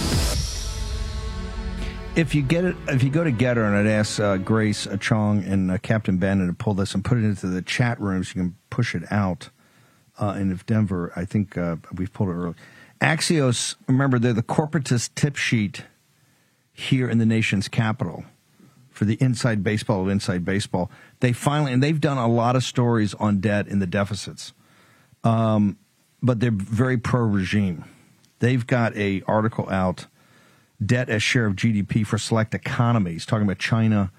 If you get it, if you go to Gettr, and I'd ask uh, Grace uh, Chong and uh, Captain Bannon to pull this and put it into the chat room so you can push it out. Uh, and if Denver, I think uh, we've pulled it early. Axios, remember, they're the corporatist tip sheet here in the nation's capital for the inside baseball of inside baseball. They finally, and they've done a lot of stories on debt and the deficits, um, but they're very pro regime. They've got a article out, debt as share of GDP for select economies, talking about China,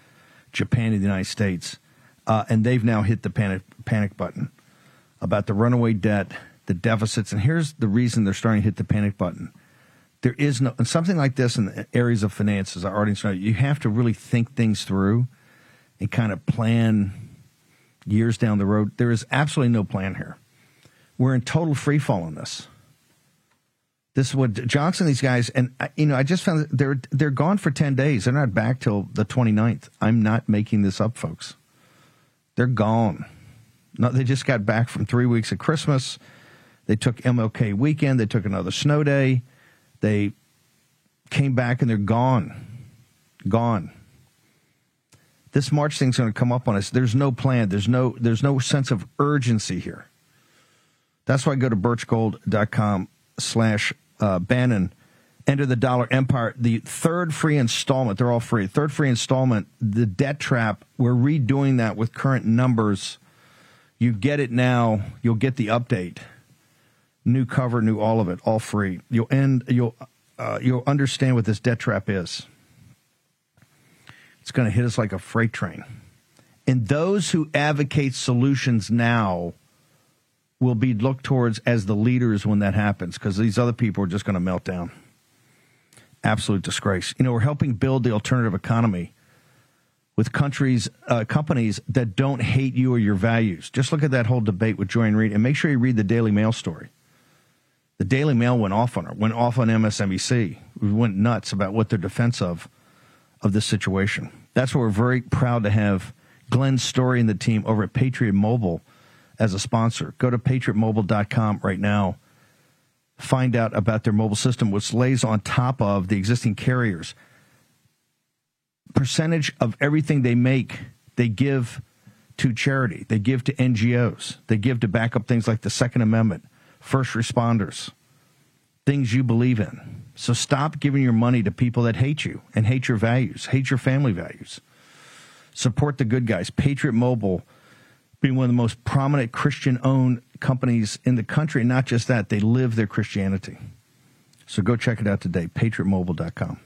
Japan, and the United States, uh, and they've now hit the panic panic button about the runaway debt, the deficits, and here's the reason they're starting to hit the panic button there is no something like this in the areas of finances. Our audience know you have to really think things through and kind of plan years down the road. There is absolutely no plan here. We're in total free fall on this. This is what Johnson, these guys, and you know, I just found that they're they're gone for ten days. They're not back till the 29th. I'm not making this up, folks. They're gone. No, they just got back from three weeks of Christmas. They took MLK weekend. They took another snow day. They came back and they're gone. Gone. This March thing's going to come up on us. There's no plan. There's no there's no sense of urgency here. That's why I go to birchgold.com slash uh, Bannon. Enter the Dollar Empire. The third free installment, they're all free. Third free installment, the debt trap. We're redoing that with current numbers. You get it now. You'll get the update new cover, new all of it, all free. You'll end. You'll uh, you'll understand what this debt trap is. It's going to hit us like a freight train, and those who advocate solutions now will be looked towards as the leaders when that happens, because these other people are just going to melt down. Absolute disgrace. You know, we're helping build the alternative economy with countries, uh, companies that don't hate you or your values. Just look at that whole debate with Joy-Ann Reid, and make sure you read the Daily Mail story. The Daily Mail went off on her, went off on MSNBC. We went nuts about what their defense of of this situation. That's why we're very proud to have Glenn Story and the team over at Patriot Mobile as a sponsor. Go to patriotmobile.com right now. Find out about their mobile system, which lays on top of the existing carriers. Percentage of everything they make, they give to charity. They give to NGOs. They give to back up things like the Second Amendment first responders, things you believe in. So stop giving your money to people that hate you and hate your values, hate your family values. Support the good guys. Patriot Mobile being one of the most prominent Christian owned companies in the country. And Not just that, they live their Christianity. So go check it out today, patriotmobile.com.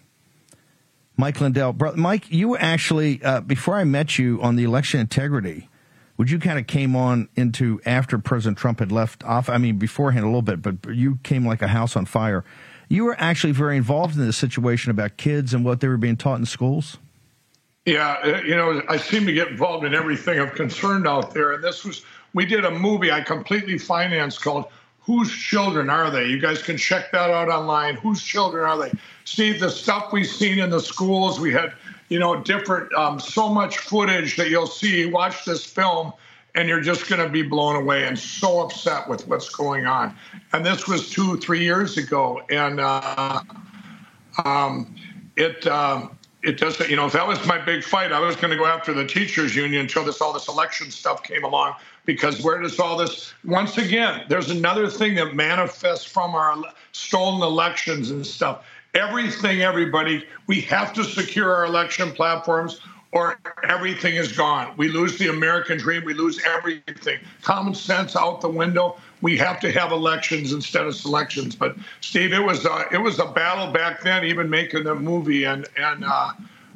Mike Lindell. Bro, Mike, you actually, uh, before I met you on the election integrity, would you kind of came on into after President Trump had left off? I mean, beforehand a little bit, but you came like a house on fire. You were actually very involved in this situation about kids and what they were being taught in schools. Yeah, uh, you know, I seem to get involved in everything of concern out there. And this was, we did a movie I completely financed called Whose Children Are They? You guys can check that out online. Whose children are they? Steve, the stuff we've seen in the schools, we had you know, different, um, so much footage that you'll see. Watch this film, and you're just going to be blown away and so upset with what's going on. And this was two, three years ago, and uh, um, it. Uh, it doesn't, you know, if that was my big fight, I was going to go after the teachers union until this all this election stuff came along. Because where does all this? Once again, there's another thing that manifests from our stolen elections and stuff everything, everybody. We have to secure our election platforms, or everything is gone. We lose the American dream. We lose everything. Common sense out the window. We have to have elections instead of selections. But Steve, it was uh, it was a battle back then, even making the movie. And and uh,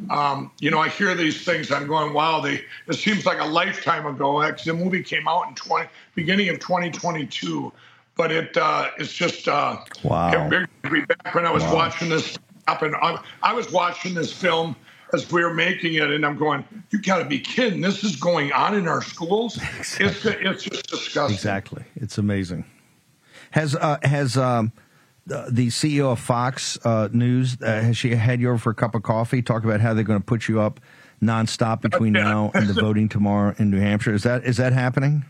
um, you know, I hear these things. I'm going, wow. They it seems like a lifetime ago. The movie came out in 20 beginning of 2022. But it uh, it's just uh, wow. Back when I was wow. watching this happen, I, I was watching this film as we were making it, and I'm going, "You got to be kidding! This is going on in our schools. [LAUGHS] Exactly. It's it's just disgusting." Exactly, it's amazing. Has uh, has um, the CEO of Fox uh, News uh, has she had you over for a cup of coffee? Talk about how they're going to put you up nonstop between [LAUGHS] now and the voting tomorrow in New Hampshire. Is that is that happening?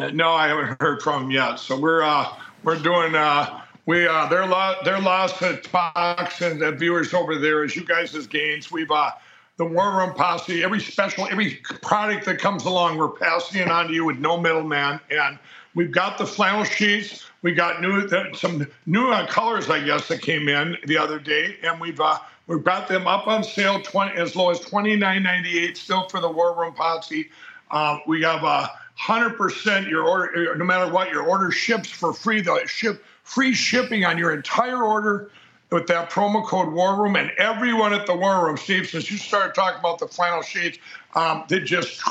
Uh, no, I haven't heard from them yet. So we're uh, we're doing. Uh, we uh, their they're lost at Fox and the viewers over there as you guys' as gains. We've uh, the War Room Posse. Every special, every product that comes along, we're passing it on to you with no middleman. And we've got the flannel sheets. We got new some new uh, colors, I guess, that came in the other day, and we've uh, we've got them up on sale 20 as low as twenty nine ninety eight still for the War Room Posse. Um, we have a hundred percent your order, no matter what your order ships for free. The ship free shipping on your entire order with that promo code War Room. And everyone at the War Room, Steve, since you started talking about the flannel sheets, um, they just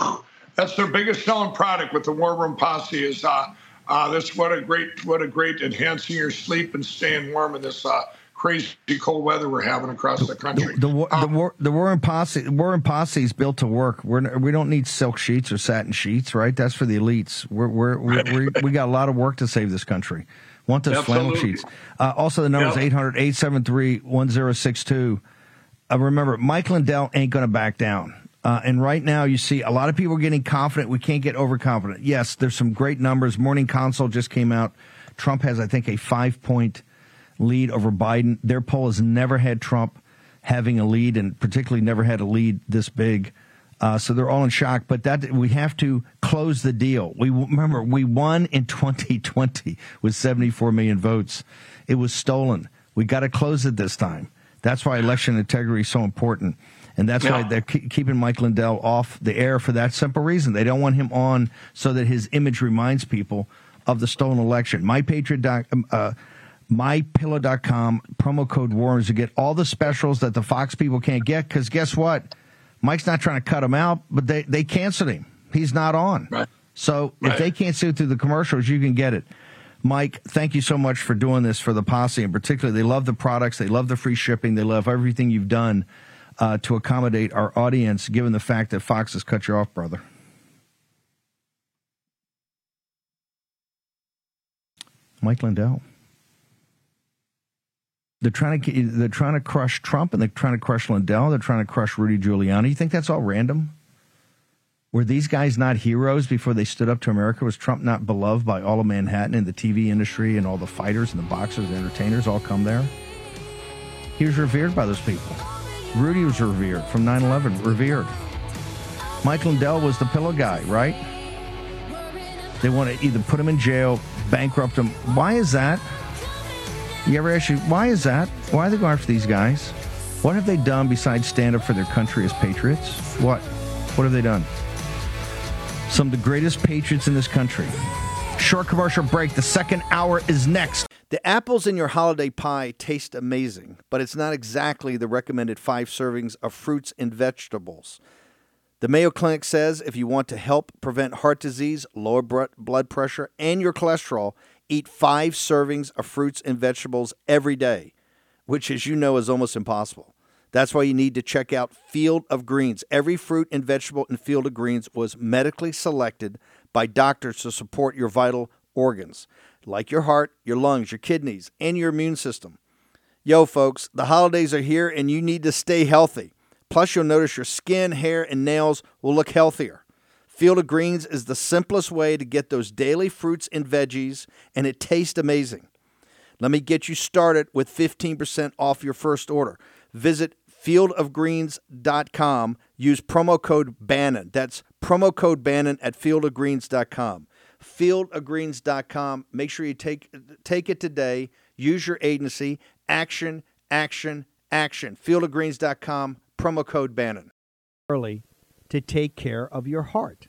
that's their biggest selling product with the War Room Posse is uh, uh, this. What a great, what a great enhancing your sleep and staying warm in this. Uh, crazy cold weather we're having across the country. The, the, the, um, the, war, the War Room Posse, War Room Posse is built to work. We're, we don't need silk sheets or satin sheets, right? That's for the elites. We're, we're, we're, we we got a lot of work to save this country. Want those Absolutely. flannel sheets. Uh, also, the number is 800 873 1062. Uh, remember, Mike Lindell ain't going to back down. Uh, and right now, you see a lot of people getting confident. We can't get overconfident. Yes, there's some great numbers. Morning Consult just came out. Trump has, I think, a five point lead over Biden. Their poll has never had Trump having a lead, and particularly never had a lead this big. Uh, so they're all in shock. But that we have to close the deal. We remember we won in [LAUGHS] 2020 with 74 million votes. It was stolen. We got to close it this time. That's why election integrity is so important. And that's yeah. why they're keeping Mike Lindell off the air for that simple reason. They don't want him on so that his image reminds people of the stolen election. MyPatriot. Um, uh, MyPillow.com, promo code WARROOMS to get all the specials that the Fox people can't get. Because guess what? Mike's not trying to cut him out, but they, they canceled him. He's not on. Right. So right. if they can't see it through the commercials, you can get it. Mike, thank you so much for doing this for the posse in particular. They love the products, they love the free shipping, they love everything you've done uh, to accommodate our audience, given the fact that Fox has cut you off, brother. Mike Lindell. They're trying to they're trying to crush Trump and they're trying to crush Lindell. They're trying to crush Rudy Giuliani. You think that's all random? Were these guys not heroes before they stood up to America? Was Trump not beloved by all of Manhattan and the TV industry and all the fighters and the boxers and entertainers all come there? He was revered by those people. Rudy was revered from 9 11, revered. Mike Lindell was the pillow guy, right? They want to either put him in jail, bankrupt him. Why is that? You ever ask you, why is that? Why are they going after these guys? What have they done besides stand up for their country as patriots? What? What have they done? Some of the greatest patriots in this country. Short commercial break. The second hour is next. The apples in your holiday pie taste amazing, but it's not exactly the recommended five servings of fruits and vegetables. The Mayo Clinic says if you want to help prevent heart disease, lower blood pressure, and your cholesterol, eat five servings of fruits and vegetables every day, which, as you know, is almost impossible. That's why you need to check out Field of Greens. Every fruit and vegetable in Field of Greens was medically selected by doctors to support your vital organs, like your heart, your lungs, your kidneys, and your immune system. Yo, folks, the holidays are here and you need to stay healthy. Plus, you'll notice your skin, hair, and nails will look healthier. Field of Greens is the simplest way to get those daily fruits and veggies, and it tastes amazing. Let me get you started with 15% off your first order. Visit fieldofgreens.com. Use promo code Bannon. That's promo code Bannon at fieldofgreens.com. Fieldofgreens.com. Make sure you take, take it today. Use your agency. Action, action, action. Fieldofgreens.com. Promo code Bannon. early to take care of your heart.